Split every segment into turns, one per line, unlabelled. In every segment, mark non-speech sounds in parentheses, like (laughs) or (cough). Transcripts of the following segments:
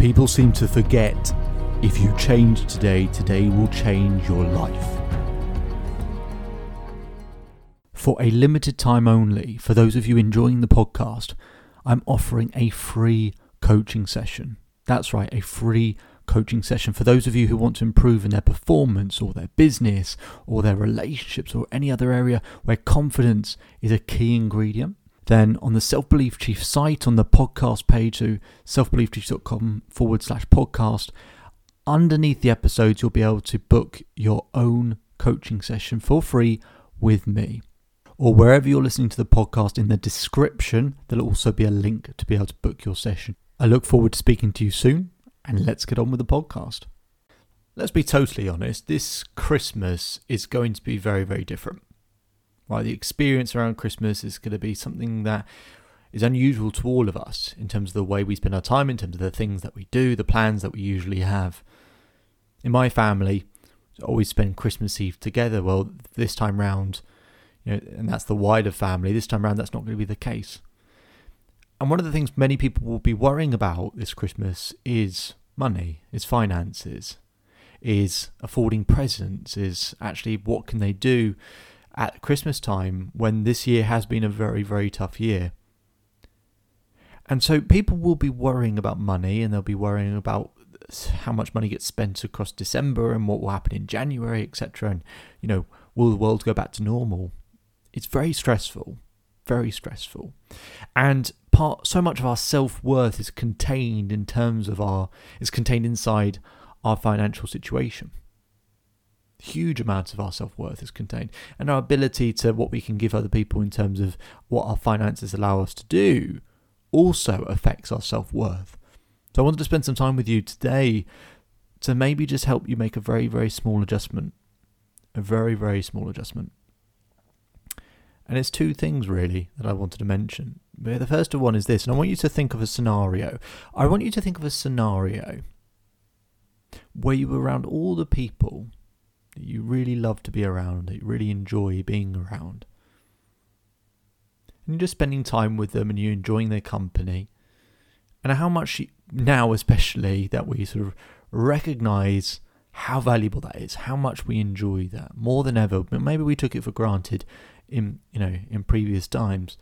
People seem to forget if you change today, today will change your life. For a limited time only, for those of you enjoying the podcast, I'm offering a free coaching session. That's right, a free coaching session for those of you who want to improve in their performance or their business or their relationships or any other area where confidence is a key ingredient. Then on the Self Belief Chief site, on the podcast page, so selfbeliefchief.com forward slash podcast, underneath the episodes, you'll be able to book your own coaching session for free with me. Or wherever you're listening to the podcast, in the description, there'll also be a link to be able to book your session. I look forward to speaking to you soon, and let's get on with the podcast. Let's be totally honest, this Christmas is going to be very, very different. Right, the experience around Christmas is going to be something that is unusual to all of us in terms of the way we spend our time, in terms of the things that we do, the plans that we usually have. In my family, always spend Christmas Eve together. Well, this time round, you know, and that's the wider family. This time round, that's not going to be the case. And one of the things many people will be worrying about this Christmas is money, is finances, is affording presents, is actually what can they do at Christmas time when this year has been a very, very tough year. And so people will be worrying about money and they'll be worrying about how much money gets spent across December and what will happen in January, etc. And, you know, will the world go back to normal? It's very stressful, very stressful. And part so much of our self-worth is contained in terms of our is contained inside our financial situation. Huge amounts of our self-worth is contained and our ability to what we can give other people in terms of what our finances allow us to do also affects our self-worth. So I wanted to spend some time with you today to maybe just help you make a very, very small adjustment. A very, very small adjustment. And it's two things really that I wanted to mention. The first one is this, and I want you to think of a scenario. I want you to think of a scenario where you were around all the people that you really love to be around, that you really enjoy being around. And you're just spending time with them and you're enjoying their company. And how much now, especially, that we sort of recognize how valuable that is, how much we enjoy that more than ever. But maybe we took it for granted in you know in previous times.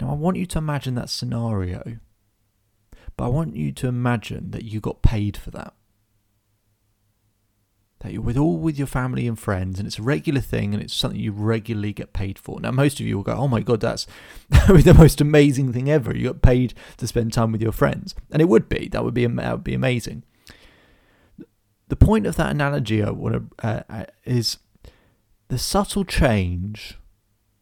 Now I want you to imagine that scenario, but I want you to imagine that you got paid for that. That you're with all with your family and friends, and it's a regular thing, and it's something you regularly get paid for. Now, most of you will go, "Oh my god, that's (laughs) the most amazing thing ever! You got paid to spend time with your friends," and it would be. That would be that would be amazing. The point of that analogy I want to uh, uh, is the subtle change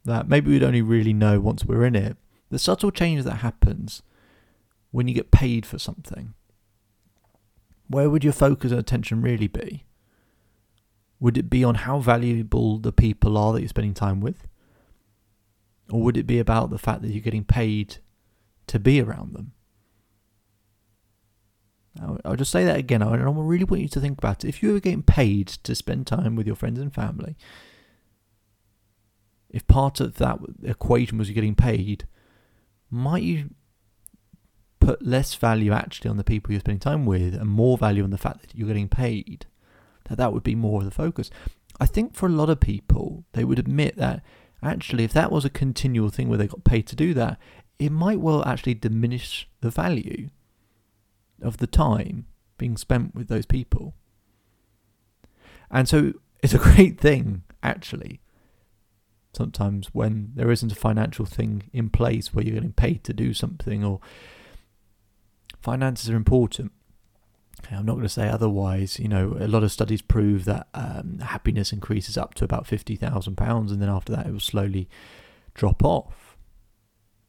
that maybe we'd only really know once we're in it, the subtle change that happens when you get paid for something. Where would your focus and attention really be? Would it be on how valuable the people are that you're spending time with? Or would it be about the fact that you're getting paid to be around them? I'll just say that again. I really want you to think about it. If you were getting paid to spend time with your friends and family, if part of that equation was you're getting paid, might you put less value actually on the people you're spending time with and more value on the fact that you're getting paid? That that would be more of the focus. I think for a lot of people, they would admit that actually, if that was a continual thing where they got paid to do that, it might well actually diminish the value of the time being spent with those people. And so it's a great thing, actually, sometimes when there isn't a financial thing in place where you're getting paid to do something or finances are important. I'm not going to say otherwise. You know, a lot of studies prove that um, happiness increases up to about fifty thousand pounds, and then after that, it will slowly drop off.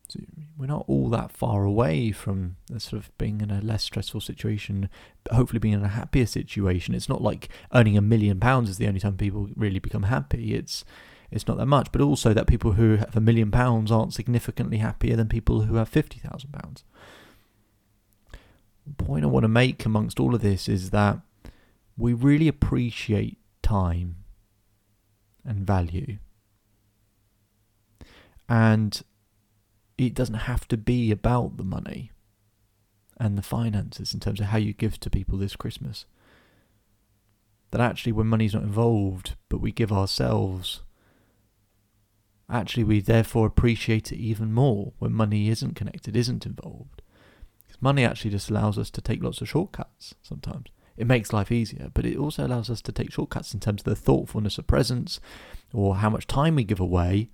So we're not all that far away from sort of being in a less stressful situation, hopefully being in a happier situation. It's not like earning a million pounds is the only time people really become happy. It's it's not that much, but also that people who have a million pounds aren't significantly happier than people who have fifty thousand pounds. The point I want to make amongst all of this is that we really appreciate time and value. And it doesn't have to be about the money. and the finances in terms of how you give to people this Christmas. That actually, when money's not involved, but we give ourselves, actually, we therefore appreciate it even more when money isn't connected, isn't involved. Because money actually just allows us to take lots of shortcuts sometimes. It makes life easier, but it also allows us to take shortcuts in terms of the thoughtfulness of presents or how much time we give away.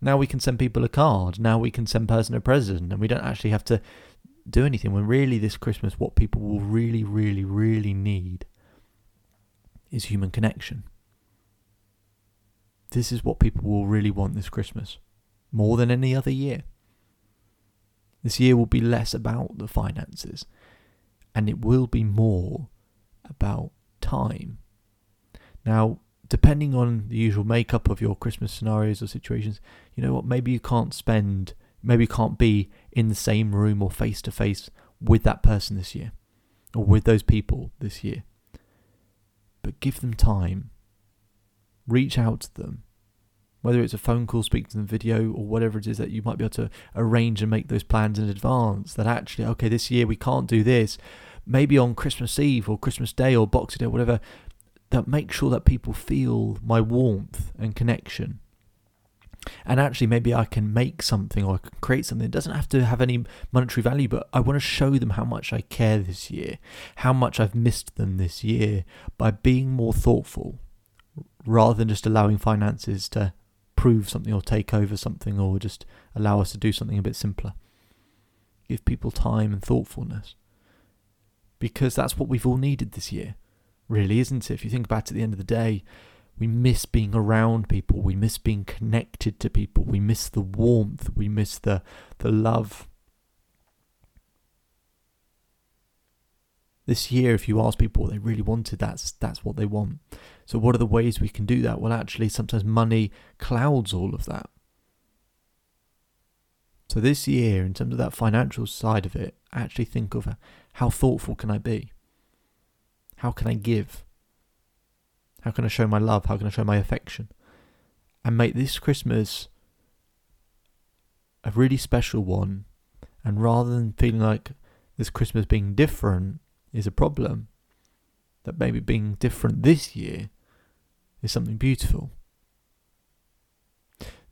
Now we can send people a card. Now we can send person a present, and we don't actually have to do anything. When really, this Christmas, what people will really, really, really need is human connection. This is what people will really want this Christmas, more than any other year. This year will be less about the finances, and it will be more about time. Now, depending on the usual makeup of your Christmas scenarios or situations, you know what? Maybe you can't spend, maybe you can't be in the same room or face to face with that person this year or with those people this year but give them time. Reach out to them. Whether it's a phone call, speak to them video, or whatever it is that you might be able to arrange and make those plans in advance. That actually, okay, this year we can't do this. Maybe on Christmas Eve or Christmas Day or Boxing Day, or whatever. That make sure that people feel my warmth and connection and actually maybe I can make something or I can create something. It doesn't have to have any monetary value, but I want to show them how much I care this year, how much I've missed them this year by being more thoughtful rather than just allowing finances to prove something or take over something or just allow us to do something a bit simpler. Give people time and thoughtfulness. Because that's what we've all needed this year, really, isn't it? If you think about it at the end of the day, we miss being around people. We miss being connected to people. We miss the warmth. We miss the, the love. This year, if you ask people what they really wanted, that's that's what they want. So, what are the ways we can do that? Well, actually, sometimes money clouds all of that. So, this year, in terms of that financial side of it, actually think of uh, how thoughtful can I be? How can I give? How can I show my love? How can I show my affection? And make this Christmas a really special one. And rather than feeling like this Christmas being different is a problem, that maybe being different this year is something beautiful.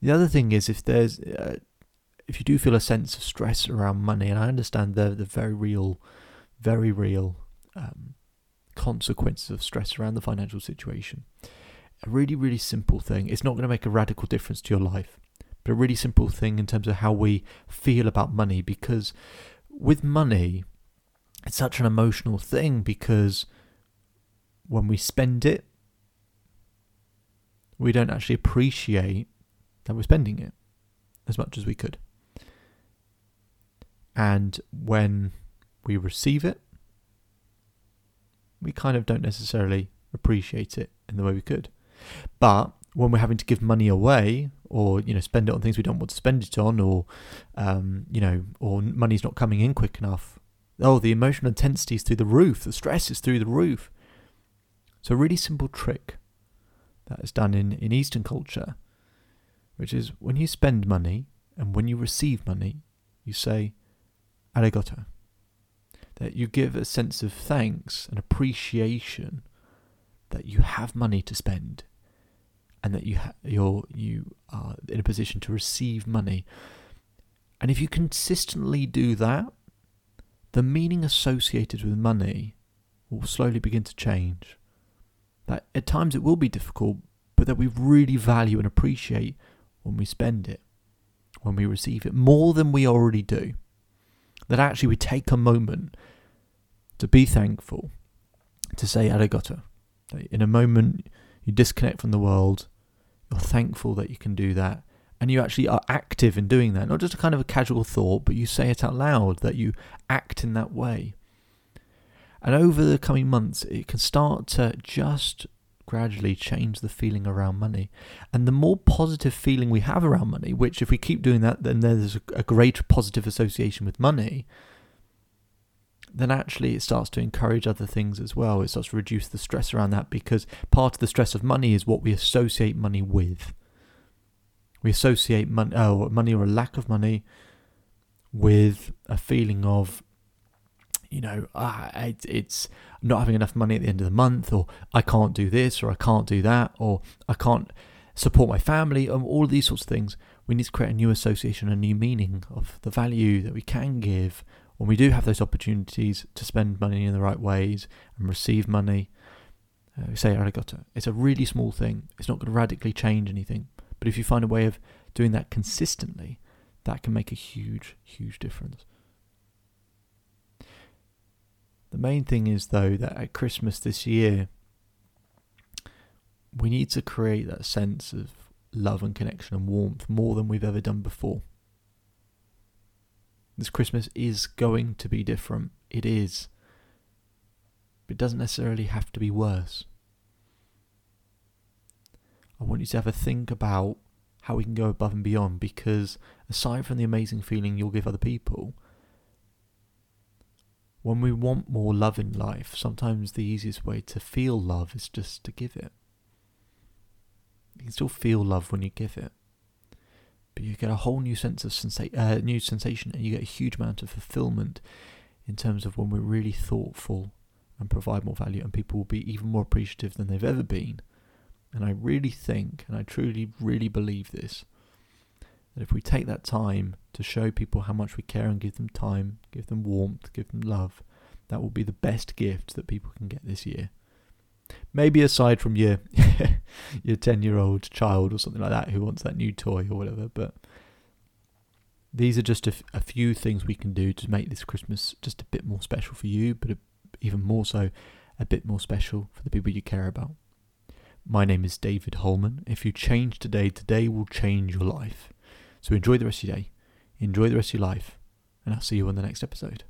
The other thing is if there's uh, if you do feel a sense of stress around money, and I understand the the very real, very real um, consequences of stress around the financial situation. A really, really simple thing. It's not going to make a radical difference to your life, but a really simple thing in terms of how we feel about money because with money, it's such an emotional thing because when we spend it, we don't actually appreciate that we're spending it as much as we could. And when we receive it, we kind of don't necessarily appreciate it in the way we could. But when we're having to give money away or you know spend it on things we don't want to spend it on or um, you know or money's not coming in quick enough oh the emotional intensity is through the roof. The stress is through the roof. So a really simple trick that is done in, in eastern culture which is when you spend money and when you receive money you say arigato that you give a sense of thanks and appreciation that you have money to spend and that you ha- you're you are in a position to receive money. And if you consistently do that the meaning associated with money will slowly begin to change. That at times it will be difficult but that we really value and appreciate when we spend it when we receive it more than we already do. That actually we take a moment to be thankful, to say arigato. In a moment you disconnect from the world, you're thankful that you can do that, and you actually are active in doing that. Not just a kind of a casual thought, but you say it out loud, that you act in that way. And over the coming months, it can start to just gradually change the feeling around money. And the more positive feeling we have around money, which if we keep doing that, then there's a, greater positive association with money, then actually it starts to encourage other things as well. It starts to reduce the stress around that because part of the stress of money is what we associate money with. We associate money, oh, money or a lack of money with a feeling of you know, ah, it, it's not having enough money at the end of the month, or I can't do this, or I can't do that, or I can't support my family, and all these sorts of things. We need to create a new association, a new meaning of the value that we can give when we do have those opportunities to spend money in the right ways and receive money. Uh, we say arigato. It's a really small thing. It's not going to radically change anything. But if you find a way of doing that consistently, that can make a huge, huge difference. The main thing is, though, that at Christmas this year, we need to create that sense of love and connection and warmth more than we've ever done before. This Christmas is going to be different. It is. But it doesn't necessarily have to be worse. I want you to have a think about how we can go above and beyond because aside from the amazing feeling you'll give other people, when we want more love in life, sometimes the easiest way to feel love is just to give it. You can still feel love when you give it, but you get a whole new sense of sensa- uh, new sensation, and you get a huge amount of fulfillment in terms of when we're really thoughtful and provide more value, and people will be even more appreciative than they've ever been. And I really think, and I truly, really believe this, that if we take that time to show people how much we care and give them time, give them warmth, give them love, that will be the best gift that people can get this year. Maybe aside from your (laughs) your 10 year old child or something like that who wants that new toy or whatever, but these are just a, f- a few things we can do to make this Christmas just a bit more special for you, but a, even more so, a bit more special for the people you care about. My name is David Holman. If you change today, today will change your life. So enjoy the rest of your day, enjoy the rest of your life, and I'll see you on the next episode.